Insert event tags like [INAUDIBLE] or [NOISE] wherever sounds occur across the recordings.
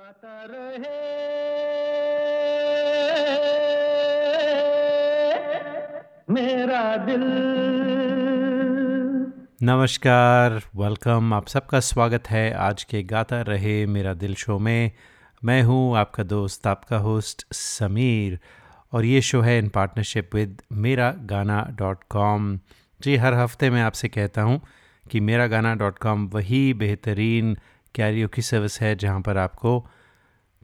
गाता रहे। मेरा दिल। नमस्कार वेलकम आप सबका स्वागत है आज के गाता रहे मेरा दिल शो में। मैं हूँ आपका दोस्त, आपका होस्ट समीर। और ये शो है इन पार्टनरशिप विद मेरा गाना डॉट कॉम जी, हर हफ़्ते मैं आपसे कहता हूँ कि मेरा गाना डॉट कॉम वही बेहतरीन कैरियो की सर्विस है जहाँ पर आपको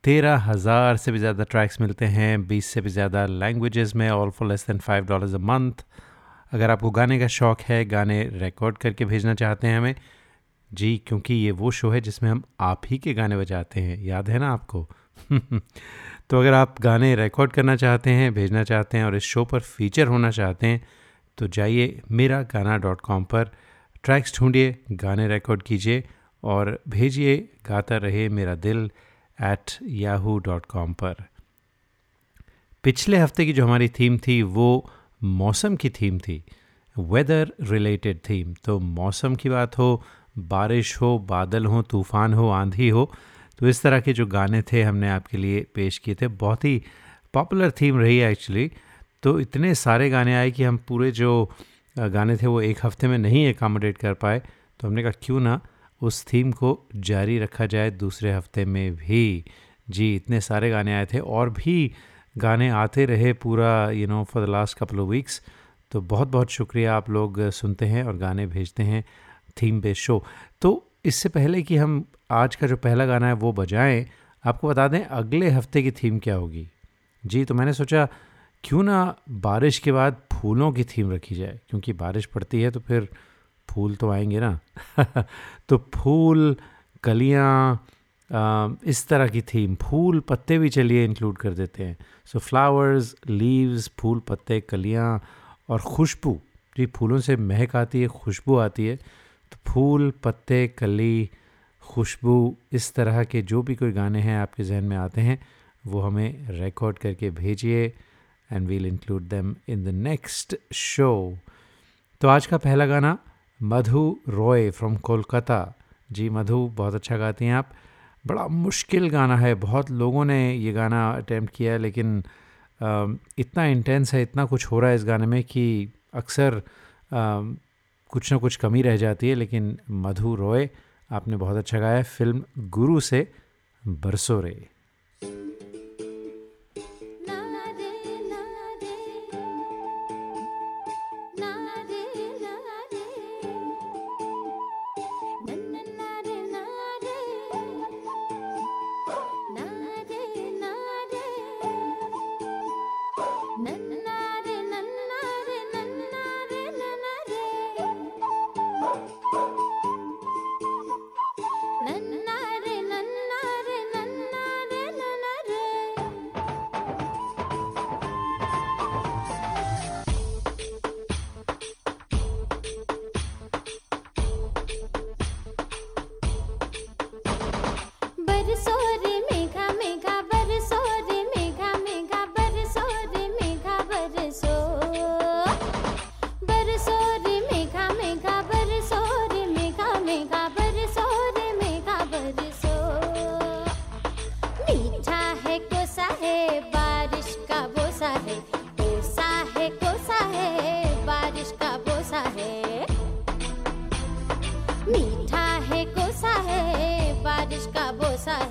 तेरह हज़ार से भी ज़्यादा ट्रैक्स मिलते हैं, बीस से भी ज़्यादा लैंग्वेजेस में all for less than five dollars a month अगर आपको गाने का शौक़ है, गाने रिकॉर्ड करके भेजना चाहते हैं हमें, जी, क्योंकि ये वो शो है जिसमें हम आप ही के गाने बजाते हैं। याद है ना आपको? [LAUGHS] तो अगर आप गाने रिकॉर्ड करना चाहते हैं, भेजना चाहते हैं और इस शो पर फीचर होना चाहते हैं तो जाइए मेरा गाना डॉट कॉम पर ट्रैक्स ढूंढिए, गाने रिकॉर्ड कीजिए। और भेजिए, गाता रहे मेरा दिल एट याहू डॉट कॉम पर। पिछले हफ़्ते की जो हमारी थीम थी, वो मौसम की थीम थी वेदर रिलेटेड थीम तो मौसम की बात हो, बारिश हो, बादल हो, तूफ़ान हो, आंधी हो तो इस तरह के जो गाने थे हमने आपके लिए पेश किए थे। बहुत ही पॉपुलर थीम रही है एक्चुअली तो इतने सारे गाने आए कि हम पूरे जो गाने थे वो एक हफ़्ते में नहीं एकामोडेट कर पाए। तो हमने कहा, क्यों ना उस थीम को जारी रखा जाए, दूसरे हफ़्ते में भी। जी, इतने सारे गाने आए थे और भी गाने आते रहे पूरा you know for the last couple of weeks तो बहुत बहुत शुक्रिया, आप लोग सुनते हैं और गाने भेजते हैं थीम बेस्ड शो तो इससे पहले कि हम आज का जो पहला गाना है वो बजाएँ, आपको बता दें अगले हफ़्ते की थीम क्या होगी। जी तो मैंने सोचा क्यों ना बारिश के बाद फूलों की थीम रखी जाए, क्योंकि बारिश पड़ती है तो फिर फूल तो आएँगे ना। [LAUGHS] तो फूल, कलियाँ इस तरह की थीम, फूल पत्ते भी चलिए इंक्लूड कर देते हैं। सो फ्लावर्स लीव्स फूल पत्ते, कलियाँ और खुशबू, जी फूलों से महक आती है, खुशबू आती है। तो फूल, पत्ते, कली, खुशबू, इस तरह के जो भी कोई गाने हैं आपके जहन में आते हैं, वो हमें रिकॉर्ड करके भेजिए and we'll include them in the next show तो आज का पहला गाना मधु रॉय फ्रॉम कोलकाता। जी, मधु बहुत अच्छा गाती हैं आप। बड़ा मुश्किल गाना है, बहुत लोगों ने ये गाना अटैम्प्ट किया है, लेकिन इतना इंटेंस है, इतना कुछ हो रहा है इस गाने में कि अक्सर कुछ ना कुछ कमी रह जाती है, लेकिन मधु रॉय आपने बहुत अच्छा गाया है, फ़िल्म गुरु से बरसो रे।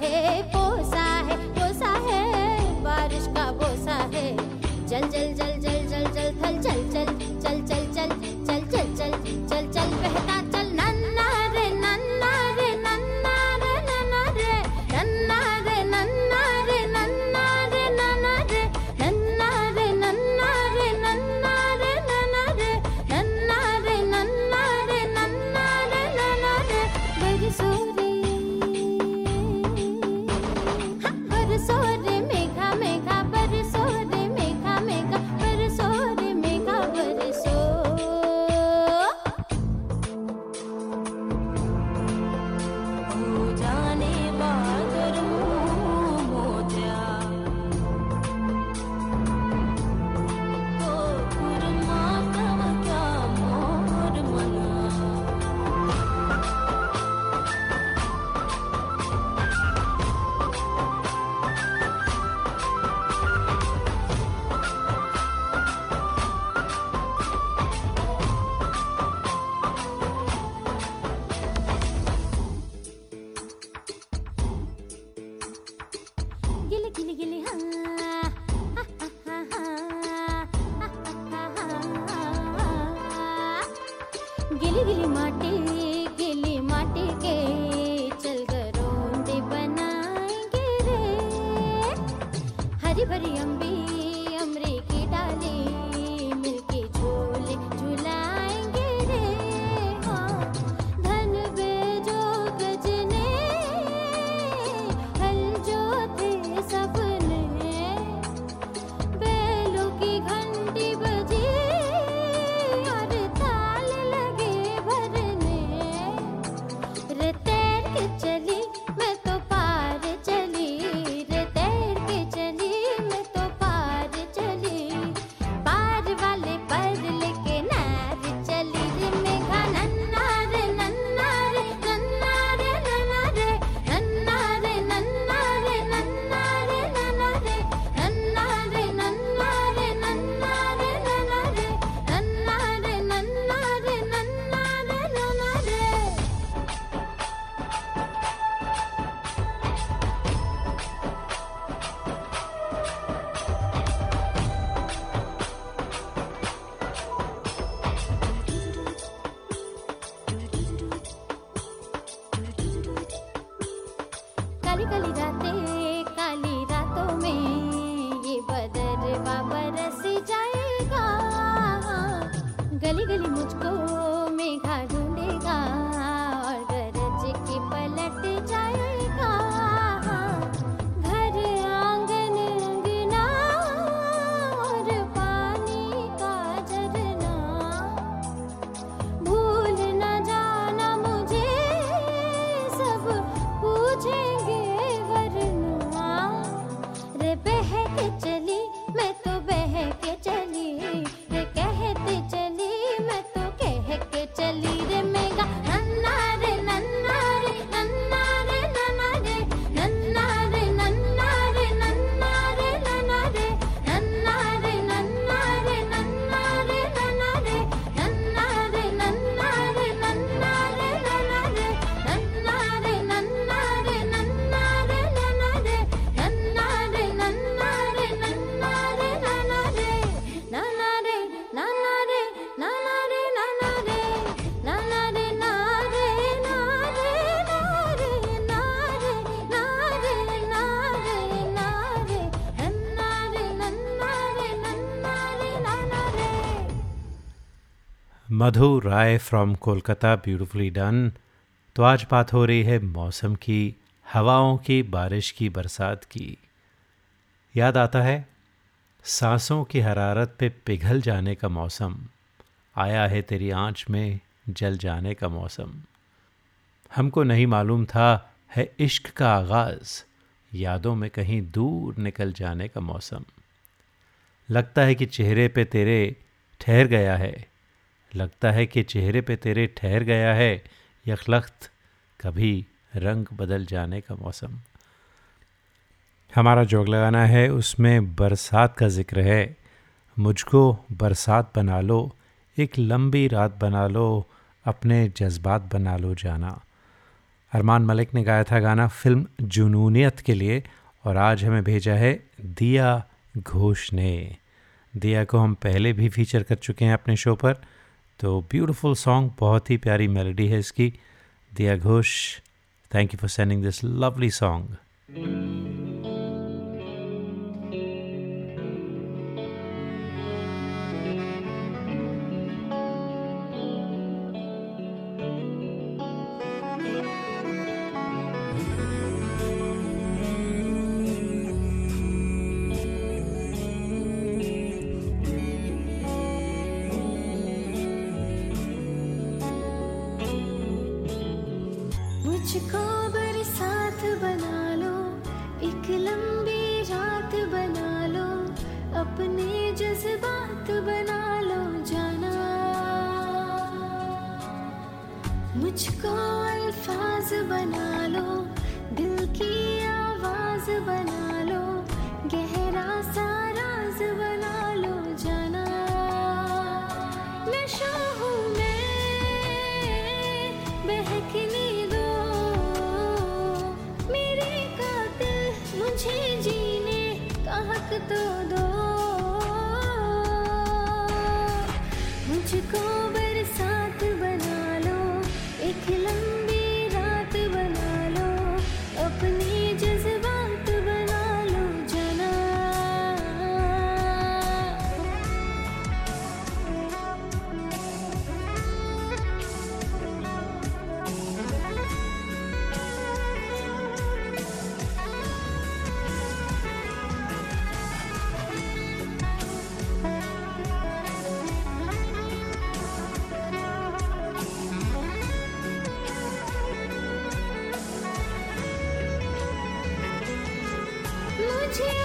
है है कोसा है बारिश का बोसा है जल जल जल जल जल जल थल जल जल जल जल ಬರಿಯ Madhu Rai from Kolkata beautifully done तो आज बात हो रही है मौसम की, हवाओं की, बारिश की, बरसात की। याद आता है? सांसों की हरारत पे पिघल जाने का मौसम। आया है तेरी आँच में जल जाने का मौसम। हमको नहीं मालूम था, है इश्क का आगाज़। यादों में कहीं दूर निकल जाने का मौसम। लगता है कि चेहरे पे तेरे ठहर गया है। लगता है कि चेहरे पे तेरे ठहर गया है, यखलख्त, कभी रंग बदल जाने का मौसम। हमारा जोग लगाना है, उसमें बरसात का ज़िक्र है। मुझको बरसात बना लो, एक लंबी रात बना लो, अपने जज्बात बना लो जाना। अरमान मलिक ने गाया था गाना फ़िल्म जुनूनियत के लिए, और आज हमें भेजा है दिया घोष ने। दिया को हम पहले भी फीचर कर चुके हैं अपने शो पर। तो ब्यूटीफुल सॉन्ग बहुत ही प्यारी मेलोडी है इसकी। Diya Ghosh thank you for sending this lovely song मुझे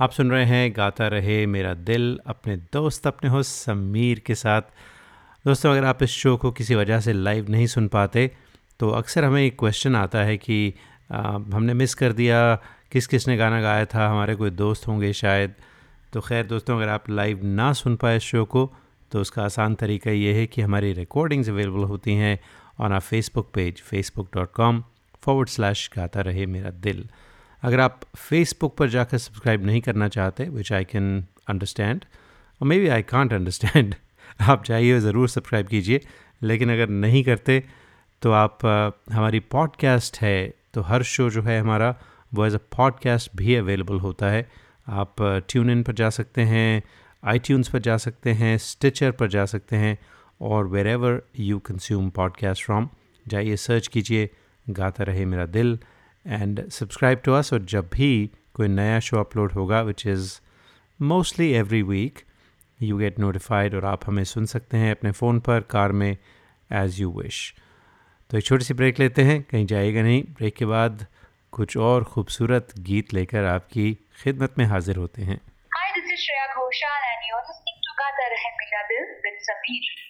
आप सुन रहे हैं गाता रहे मेरा दिल अपने दोस्त अपने होस्ट समीर के साथ। दोस्तों अगर आप इस शो को किसी वजह से लाइव नहीं सुन पाते तो अक्सर हमें एक क्वेश्चन आता है कि आ, हमने मिस कर दिया किस किस ने गाना गाया था हमारे कोई दोस्त होंगे शायद। तो खैर दोस्तों अगर आप लाइव ना सुन पाए इस शो को तो उसका आसान तरीका ये है कि हमारी रिकॉर्डिंग्स अवेलेबल होती हैं on our Facebook page Facebook dot com forward slash Gata Rahe Mera दिल। अगर आप फेसबुक पर जाकर सब्सक्राइब नहीं करना चाहते विच आई कैन अंडरस्टैंड और maybe I can't understand आप जाइए ज़रूर सब्सक्राइब कीजिए। लेकिन अगर नहीं करते तो आप अ, हमारी पॉडकास्ट है तो हर शो जो है हमारा वो एज अ पॉडकास्ट भी अवेलेबल होता है। आप ट्यून इन पर जा सकते हैं आई पर जा सकते हैं स्टिचर पर जा सकते हैं और wherever you consume podcast from जाइए सर्च कीजिए गाता रहे मेरा दिल। एंड सब्सक्राइब टू अस और जब भी कोई नया शो अपलोड होगा which is mostly every week you get notified और आप हमें सुन सकते हैं अपने फ़ोन पर कार में एज़ यू विश तो एक छोटी सी ब्रेक लेते हैं कहीं जाएगा नहीं। ब्रेक के बाद कुछ और खूबसूरत गीत लेकर आपकी खिदमत में हाजिर होते हैं। Hi, this is Shreya Ghoshal and you're listening to Rahe Dil with Sameer.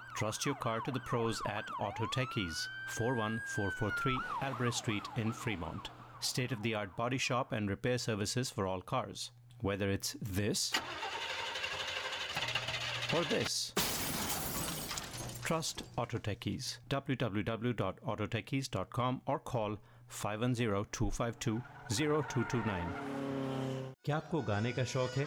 trust your car to the pros at Auto Techies, 41443 Albrecht Street in Fremont. State of the art body shop and repair services for all cars. Whether it's this or this. Trust Auto Techies. www.autotechies.com or call 510-252-0229. क्या आपको गाने का शौक है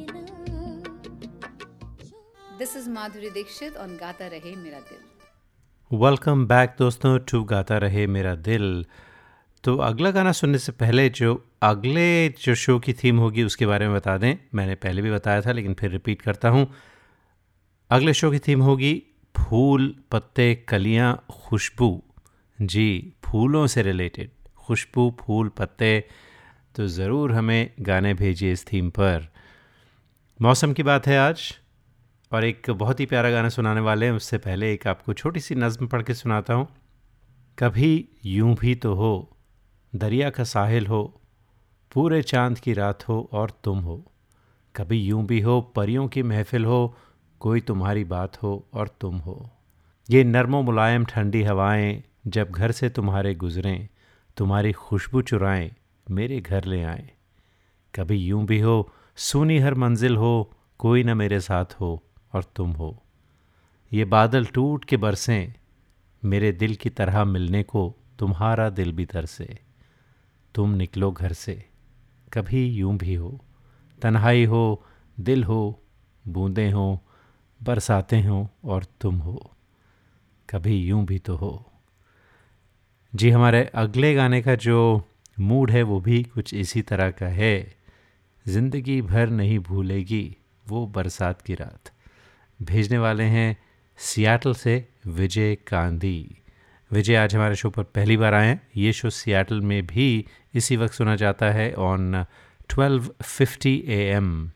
This is Madhuri Dixit on Gata Rahe Mera Dil. Welcome back दोस्तों to Gata Rahe मेरा दिल तो अगला गाना सुनने से पहले जो अगले जो शो की थीम होगी, उसके बारे में बता दें। मैंने पहले भी बताया था, लेकिन फिर रिपीट करता हूँ। अगले शो की थीम होगी, फूल, पत्ते, कलियाँ, खुशबू। जी, फूलों से रिलेटेड खुशबू, फूल, पत्ते। तो ज़रूर हमें गाने भेजिए इस थीम पर। मौसम की बात है आज। और एक बहुत ही प्यारा गाना सुनाने वाले हैं। उससे पहले एक आपको छोटी सी नज़म पढ़ के सुनाता हूँ। कभी यूँ भी तो हो, दरिया का साहिल हो, पूरे चाँद की रात हो और तुम हो। कभी यूँ भी हो, परियों की महफिल हो, कोई तुम्हारी बात हो और तुम हो। ये नरमो मुलायम ठंडी हवाएँ, जब घर से तुम्हारे गुज़रें, तुम्हारी खुशबू चुराएँ, मेरे घर ले आएँ। कभी यूँ भी हो, सूनी हर मंजिल हो, कोई न मेरे साथ हो और तुम हो। ये बादल टूट के बरसें, मेरे दिल की तरह मिलने को तुम्हारा दिल भी तरसे। तुम निकलो घर से, कभी यूँ भी हो। तन्हाई हो, दिल हो, बूंदें हो, बरसाते हो और तुम हो। कभी यूँ भी तो हो। जी, हमारे अगले गाने का जो मूड है, वो भी कुछ इसी तरह का है। ज़िंदगी भर नहीं भूलेगी वो बरसात की रात। भेजने वाले हैं सियाटल से विजय कांदी। विजय, आज हमारे शो पर पहली बार आए हैं। ये शो सियाटल में भी इसी वक्त सुना जाता है ऑन 12:50 एएम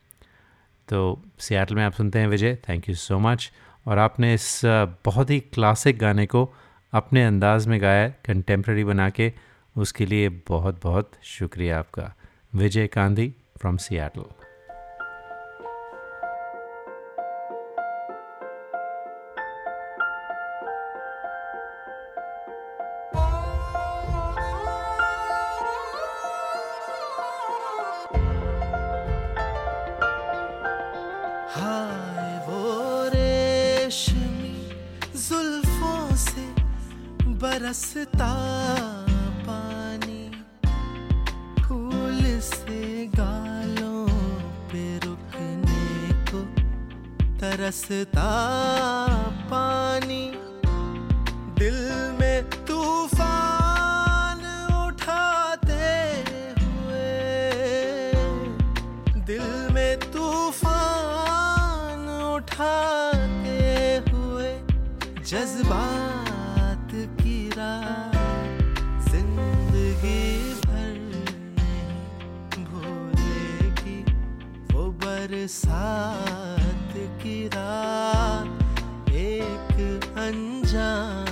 तो सियाटल में आप सुनते हैं Vijay thank you so much और आपने इस बहुत ही क्लासिक गाने को अपने अंदाज में गाया कंटेम्प्रेरी बना के। उसके लिए बहुत बहुत शुक्रिया आपका। विजय गांधी फ्रॉम सियाटल तरसता पानी, दिल में तूफ़ान उठाते हुए। दिल में तूफ़ान उठाते हुए जज्बात की रात ज़िंदगी भर भूलेगी वो बरसात। sun.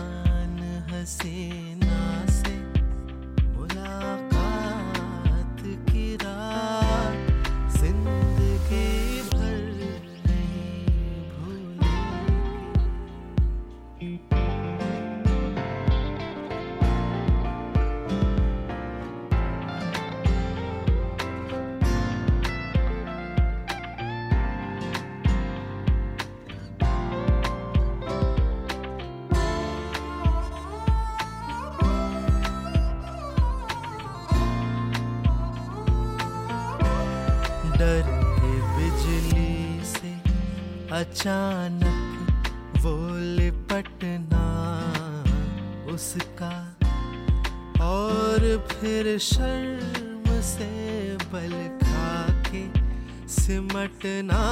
अचानक वो लिपटना उसका और फिर शर्म से बल खा के सिमटना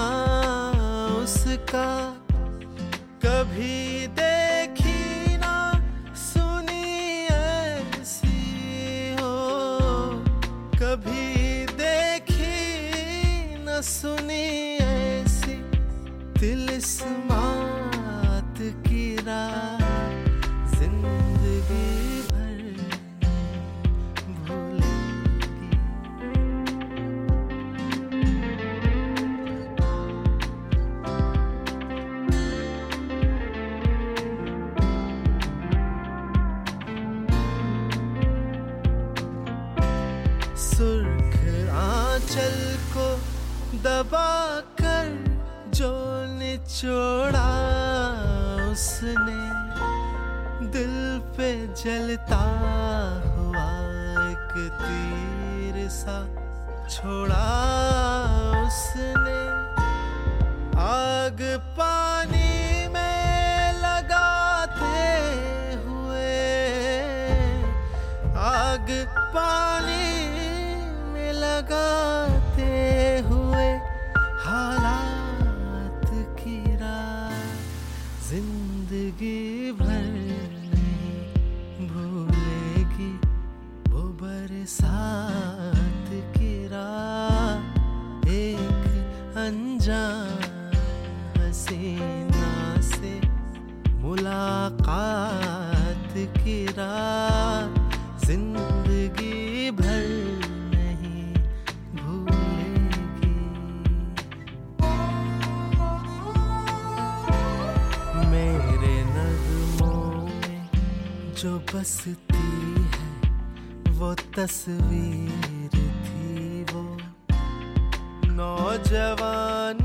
उसका। कभी तिलिस्मात की रात निचोड़ा उसने दिल पे जलता हुआ एक तीर सा छोड़ा उसने। बसती है वो तस्वीर थी वो। नौजवानी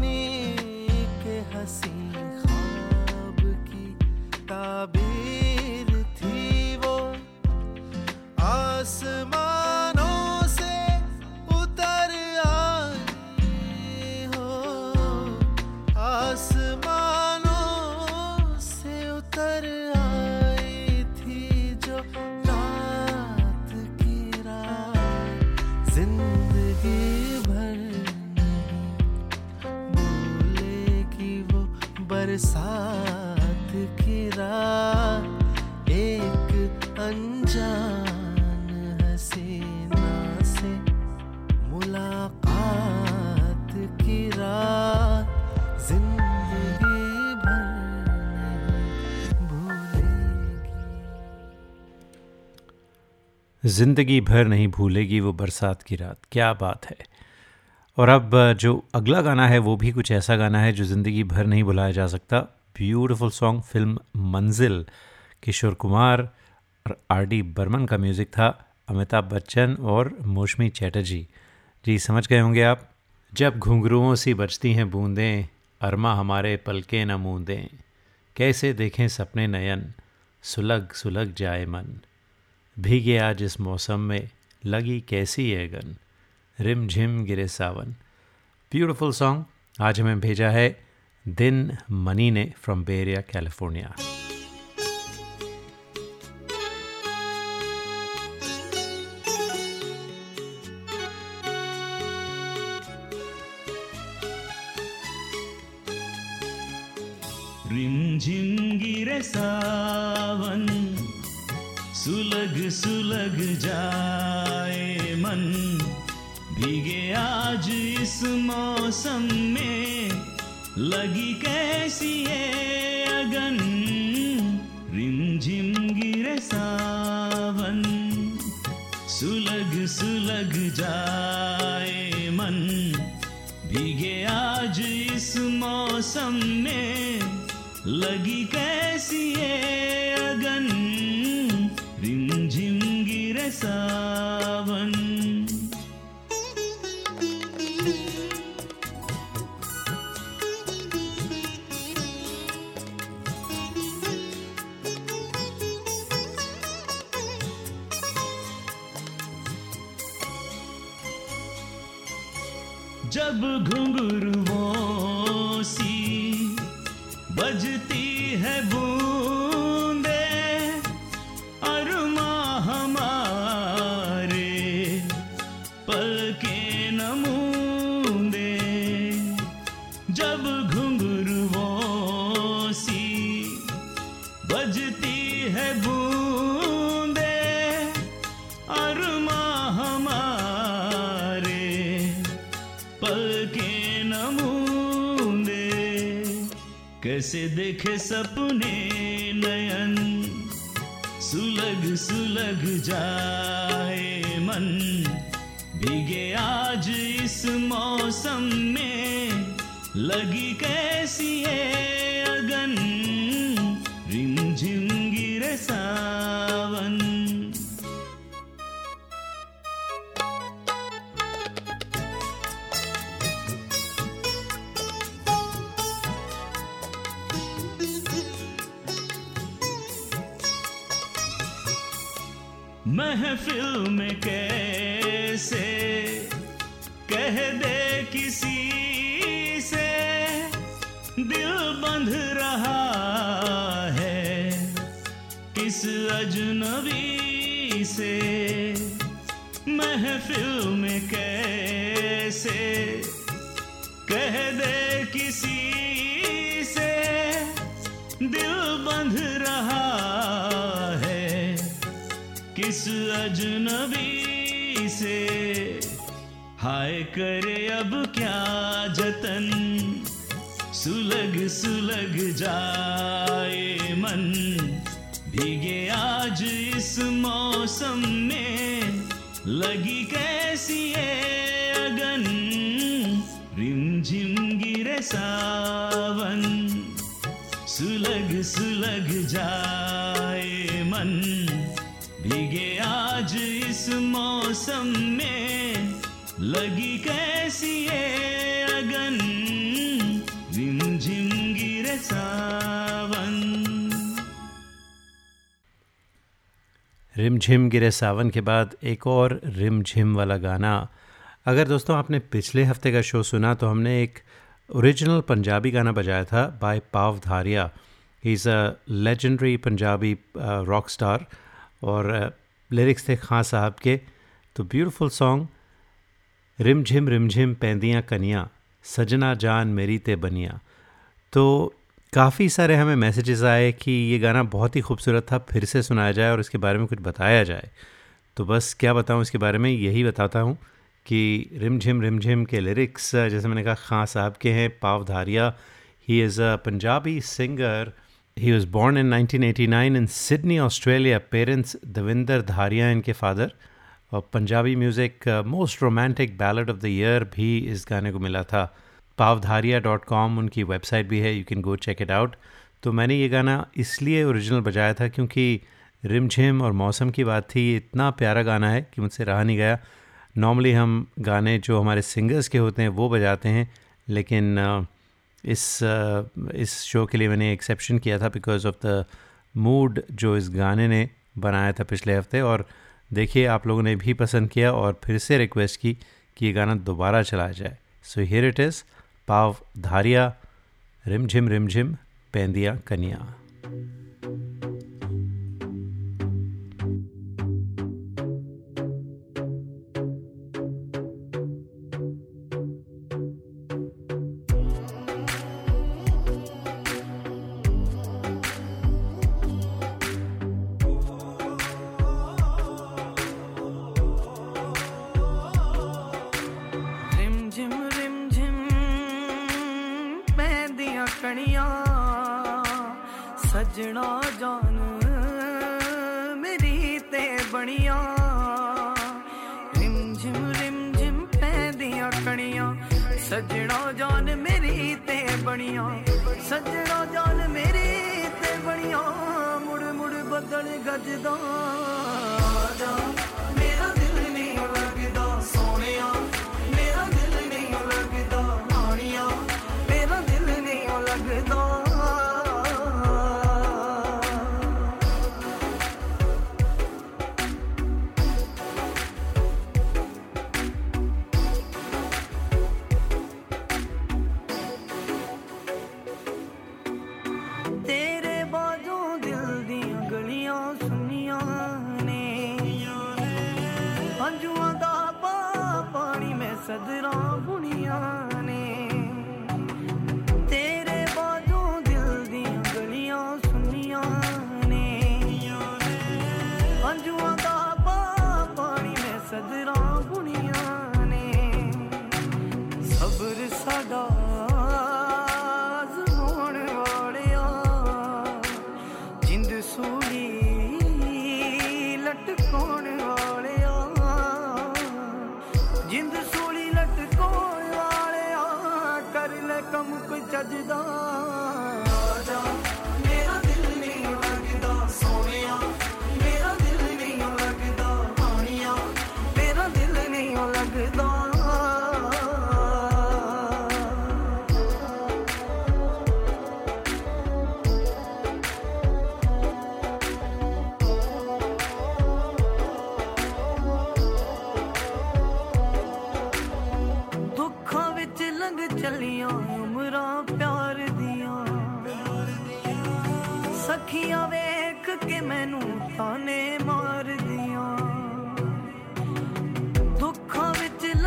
ज़िंदगी भर नहीं भूलेगी वो बरसात की रात। क्या बात है। और अब जो अगला गाना है, वो भी कुछ ऐसा गाना है जो ज़िंदगी भर नहीं भुलाया जा सकता। ब्यूटीफुल सॉन्ग फ़िल्म मंजिल, किशोर कुमार और आर डी बर्मन का म्यूज़िक था, अमिताभ बच्चन और मौसमी चैटर्जी। जी, समझ गए होंगे आप। जब घुंघरुओं सी बजती हैं बूंदें, अरमा हमारे पलके न मूंदें। कैसे देखें सपने नयन, सुलग सुलग जाए मन। भीगे आज इस मौसम में लगी कैसी है गन? रिम झिम गिरे सावन। ब्यूटिफुल सॉन्ग आज हमें भेजा है दिन मनी ने फ्रॉम बेरिया कैलिफ़ोर्निया रिम झिम गिरे सावन सुलग सुलग जाए मन। भीगे आज इस मौसम में लगी कैसी है अगन? रिमझिम गिरे सावन। सुलग सुलग जाए मन। भीगे आज इस मौसम में लगी कैसी है कैसे देखे सपने नयन? सुलग सुलग जाए मन। भीगे आज इस मौसम में, लगी कैसी महफिल में कैसे? कह दे किसी से, दिल बंध रहा है किस अजनबी से? महफिल में कैसे अजनबी से। हाय करे अब क्या जतन? सुलग सुलग जाए मन। भीगे आज इस मौसम में। लगी कैसी है अगन? रिमझिम गिरे सावन। सुलग सुलग जाए मन। रिमझिम गिरे सावन के बाद एक और रिमझिम वाला गाना। अगर दोस्तों आपने पिछले हफ़्ते का शो सुना तो हमने एक ओरिजिनल पंजाबी गाना बजाया था, by Pav Dharia. He is a legendary Punjabi rock star और लिरिक्स थे खां साहब के। तो ब्यूटीफुल सॉन्ग रिमझिम रिमझिम पैंदियाँ कनियाँ, सजना जान मेरी ते बनिया। तो काफ़ी सारे हमें मैसेजेस आए कि ये गाना बहुत ही खूबसूरत था, फिर से सुनाया जाए और इसके बारे में कुछ बताया जाए। तो बस क्या बताऊँ इसके बारे में? यही बताता हूँ कि रिमझिम रिमझिम के लिरिक्स जैसे मैंने कहा, खां साहब के हैं, Pav Dharia he is a Punjabi singer he was born in 1989 in Sydney Australia parents Devinder Dharia इनके फादर और Punjabi music most romantic ballad of the year भी इस गाने को मिला था। पावधारिया डॉट कॉम उनकी वेबसाइट भी है you can go check it out तो मैंने ये गाना इसलिए ओरिजिनल बजाया था क्योंकि रिमझिम और मौसम की बात थी इतना प्यारा गाना है कि मुझसे रहा नहीं गया। नॉर्मली हम गाने जो हमारे सिंगर्स के होते हैं, वो बजाते हैं, लेकिन इस इस शो के लिए मैंने एक्सेप्शन किया था बिकॉज़ ऑफ़ द मूड जो इस गाने ने बनाया था पिछले हफ़्ते। और देखिए, आप लोगों ने भी पसंद किया और फिर से रिक्वेस्ट की कि ये गाना दोबारा चलाया जाए। So here it is Pav Dharia रिमझिम रिमझिम पैंदिया कनिया। ਬਦਲ ਗੱਜਦਾ ਜਾ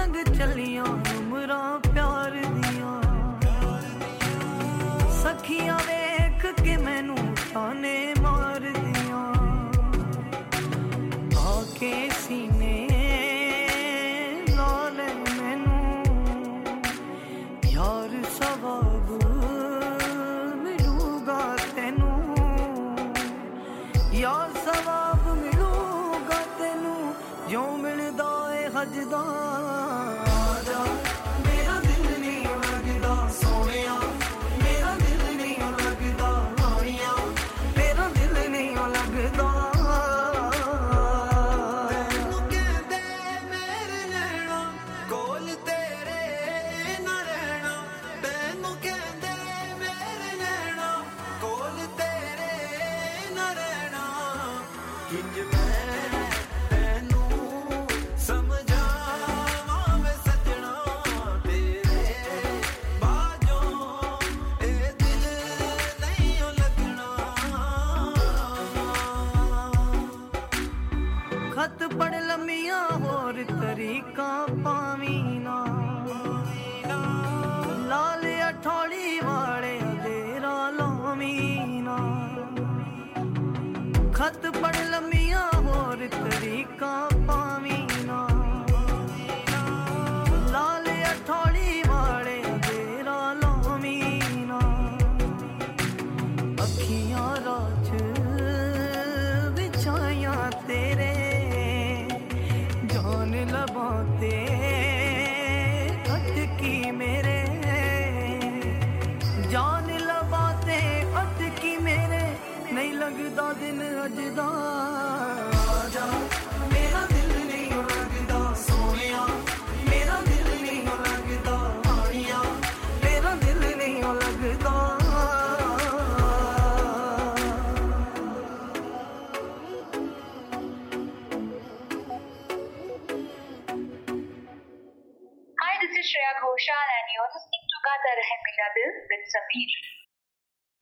ਵਿੱਚ ਚੱਲੀਆਂ ਉਮਰਾਂ ਪਿਆਰ ਦੀਆਂ। ਸਖੀਆਂ ਵੇਖ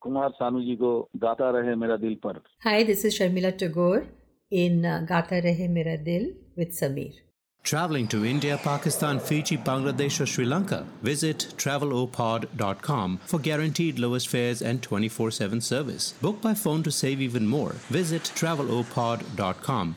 कुमार सानू जी को गाता रहे मेरा दिल पर Hi, this is Sharmila Tagore in uh, Gata Rahe Mera Dil with Sameer. Traveling to India, Pakistan, Fiji, Bangladesh, or Sri Lanka? Visit travelopod.com for guaranteed lowest fares and 24 7 service. Book by phone to save even more. Visit travelopod.com.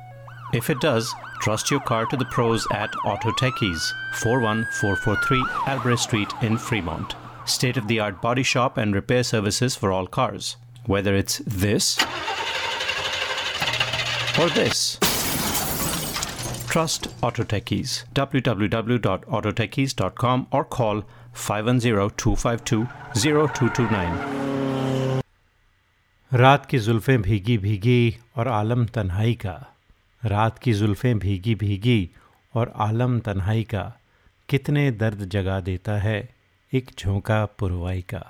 If it does, trust your car to the pros at Auto Techies, 41443 Albrecht Street in Fremont. State of the art body shop and repair services for all cars. Whether it's this or this, Trust Auto Techies. www.autotechies.com or call 510-252-0229. रात की जुल्फ़ें भीगी भीगी और आलम तन्हाई का रात की जुल्फ़ें भीगी भीगी और आलम तन्हाई का कितने दर्द जगा देता है एक झोंका पुरवाई का।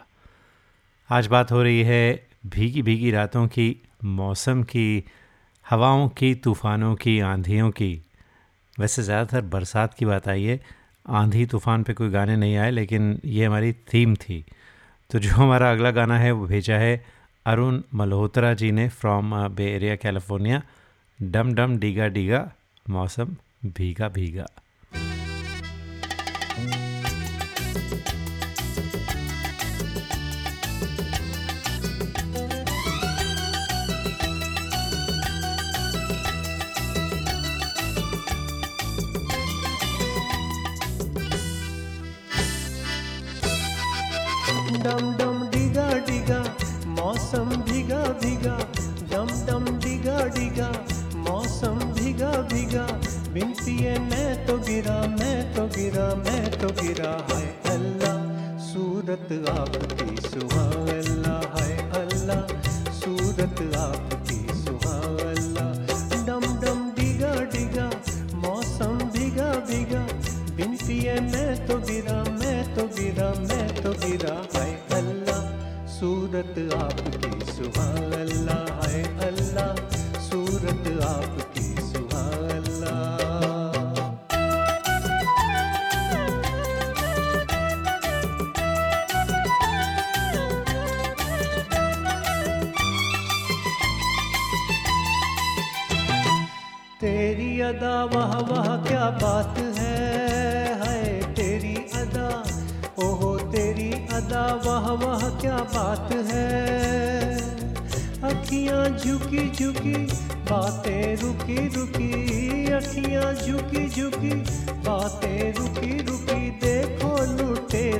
आज बात हो रही है भीगी भीगी रातों की, मौसम की, हवाओं की, तूफ़ानों की, आंधियों की। वैसे ज़्यादातर बरसात की बात आई है। आंधी तूफ़ान पे कोई गाने नहीं आए, लेकिन ये हमारी थीम थी। तो जो हमारा अगला गाना है वो भेजा है अरुण मल्होत्रा जी ने फ्रॉम बे एरिया, कैलिफ़ोर्निया। डम डम डीगा डीगा मौसम भीगा भीगा।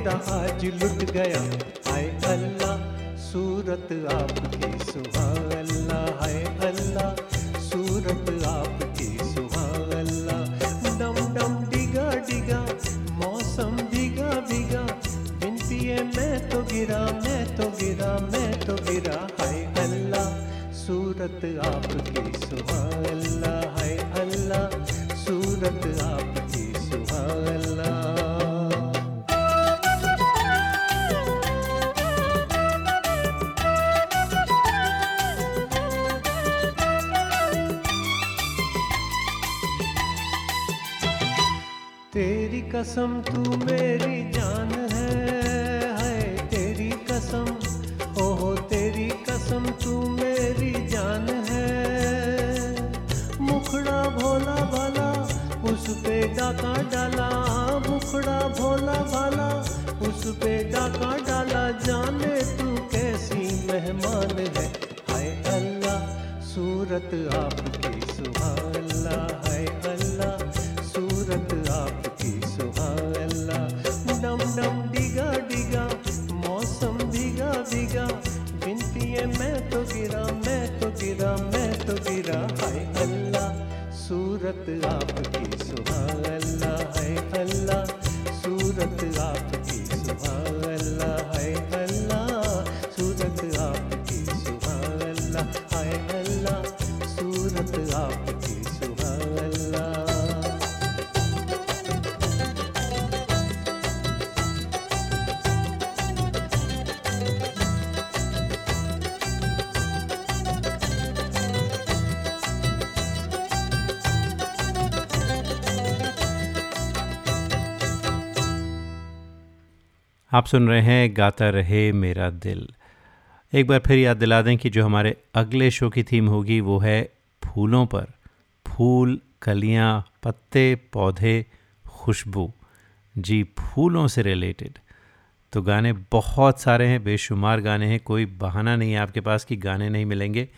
लुटेरा आज लुट गया। हाय अल्लाह सूरत आपकी सुहा अल्लाह। हाय अल्लाह सूरत आपकी कसम तू मेरी आप सुन रहे हैं गाता रहे मेरा दिल। एक बार फिर याद दिला दें कि जो हमारे अगले शो की थीम होगी वो है फूलों पर। फूल, कलियाँ, पत्ते, पौधे, खुशबू। जी, फूलों से रिलेटेड तो गाने बहुत सारे हैं, बेशुमार गाने हैं, कोई बहाना नहीं है आपके पास कि गाने नहीं मिलेंगे।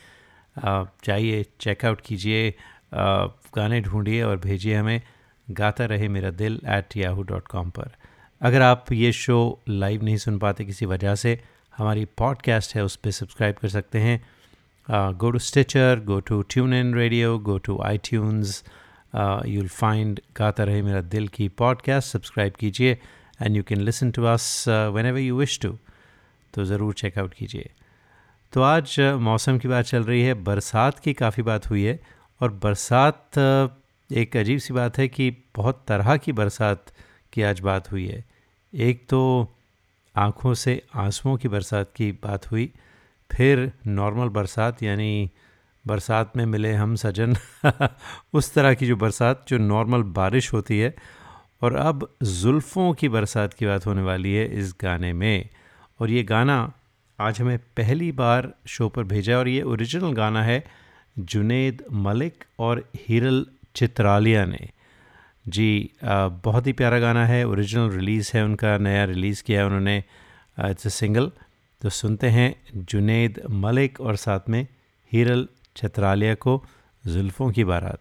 जाइए चेकआउट कीजिए गाने ढूंढिए और भेजिए हमें गाता रहे मेरा दिल एट याहू डॉट कॉम पर। अगर आप ये शो लाइव नहीं सुन पाते किसी वजह से, हमारी पॉडकास्ट है, उस पर सब्सक्राइब कर सकते हैं। Go to Stitcher go to TuneIn radio go to iTunes you will find Gata Rahe Mera Dil की पॉडकास्ट। सब्सक्राइब कीजिए and you can listen to us whenever you wish to तो ज़रूर चेकआउट कीजिए। तो आज मौसम की बात चल रही है। बरसात की काफ़ी बात हुई है और बरसात एक अजीब सी बात है कि बहुत तरह की बरसात की आज बात हुई है। एक तो आँखों से आंसुओं की बरसात की बात हुई, फिर नॉर्मल बरसात, यानी बरसात में मिले हम सजन, [LAUGHS] उस तरह की जो बरसात, जो नॉर्मल बारिश होती है, और अब जुल्फ़ों की बरसात की बात होने वाली है इस गाने में। और ये गाना आज हमें पहली बार शो पर भेजा और ये ओरिजिनल गाना है जुनेद मलिक और हिरल चित्रालिया ने। जी बहुत ही प्यारा गाना है ओरिजिनल रिलीज़ है उनका, नया रिलीज़ किया है उन्होंने इट्स अ सिंगल तो सुनते हैं जुनेद मलिक और साथ में हीरल छत्रालिया को, जुल्फ़ों की बारात।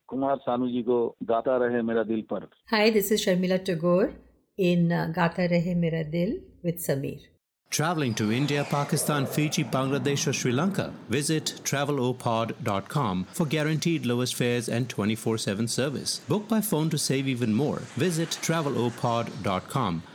कुमार सानू जी को गाता रहे मेरा दिल पर Hi, this is Sharmila Tagore in uh, Gata Rahe Mera Dil with Sameer. Traveling to India, Pakistan, Fiji, Bangladesh, or Sri Lanka? Visit travelopod.com for guaranteed lowest fares and 24 7 service. Book by phone to save even more. Visit travelopod.com.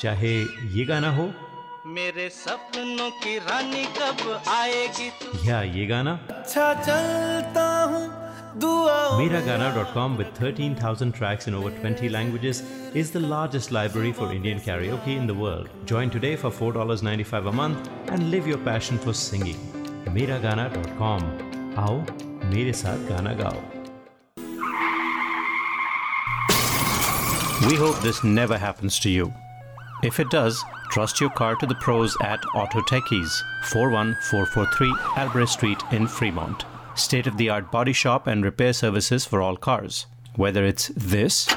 चाहे ये गाना हो मेरे सपनों की रानी कब आएगी तू या ये गाना अच्छा चलता हूँ दुआ Mera Gana.com with 13,000 tracks in over 20 languages is the largest library for Indian karaoke in the world. Join today for $4.95 a month and live your passion for singing. Miragana.com. आओ मेरे साथ गाना गाओ We hope this never happens to you. If it does, trust your car to the pros at Auto Techies, 41443 Albrecht Street in Fremont. State of the art body shop and repair services for all cars. Whether it's this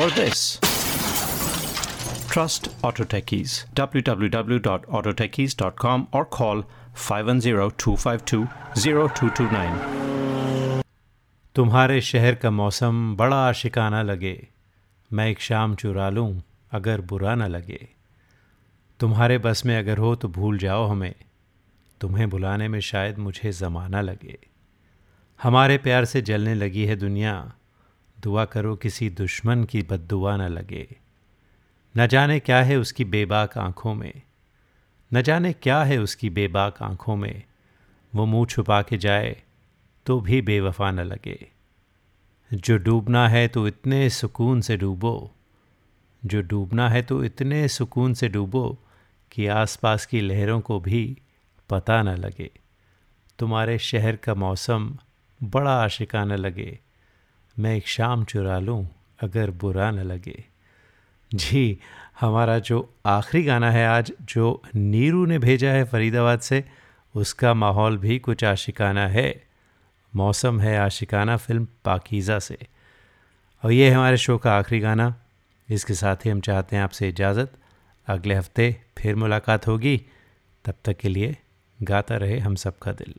or this. Trust Auto Techies. www.autotechies.com or call 510-252-0229. तुम्हारे शहर का मौसम बड़ा आशिकाना लगे मैं एक शाम चुरा लूँ, अगर बुरा न लगे। तुम्हारे बस में अगर हो तो भूल जाओ हमें। तुम्हें बुलाने में शायद मुझे ज़माना लगे। हमारे प्यार से जलने लगी है दुनिया। दुआ करो किसी दुश्मन की बददुआ न लगे। न जाने क्या है उसकी बेबाक आँखों में। न जाने क्या है उसकी बेबाक आँखों में। वो मुँह छुपा के जाए तो भी बेवफा न लगे। जो डूबना है तो इतने सुकून से डूबो। जो डूबना है तो इतने सुकून से डूबो कि आसपास की लहरों को भी पता न लगे। तुम्हारे शहर का मौसम बड़ा आशिकाना लगे। मैं एक शाम चुरा लूँ अगर बुरा न लगे। जी, हमारा जो आखिरी गाना है आज, जो नीरू ने भेजा है फरीदाबाद से, उसका माहौल भी कुछ आशिकाना है। मौसम है आशिकाना फ़िल्म पाकिज़ा से। और ये हमारे शो का आखिरी गाना। इसके साथ ही हम चाहते हैं आपसे इजाज़त। अगले हफ़्ते फिर मुलाकात होगी। तब तक के लिए गाता रहे हम सबका दिल।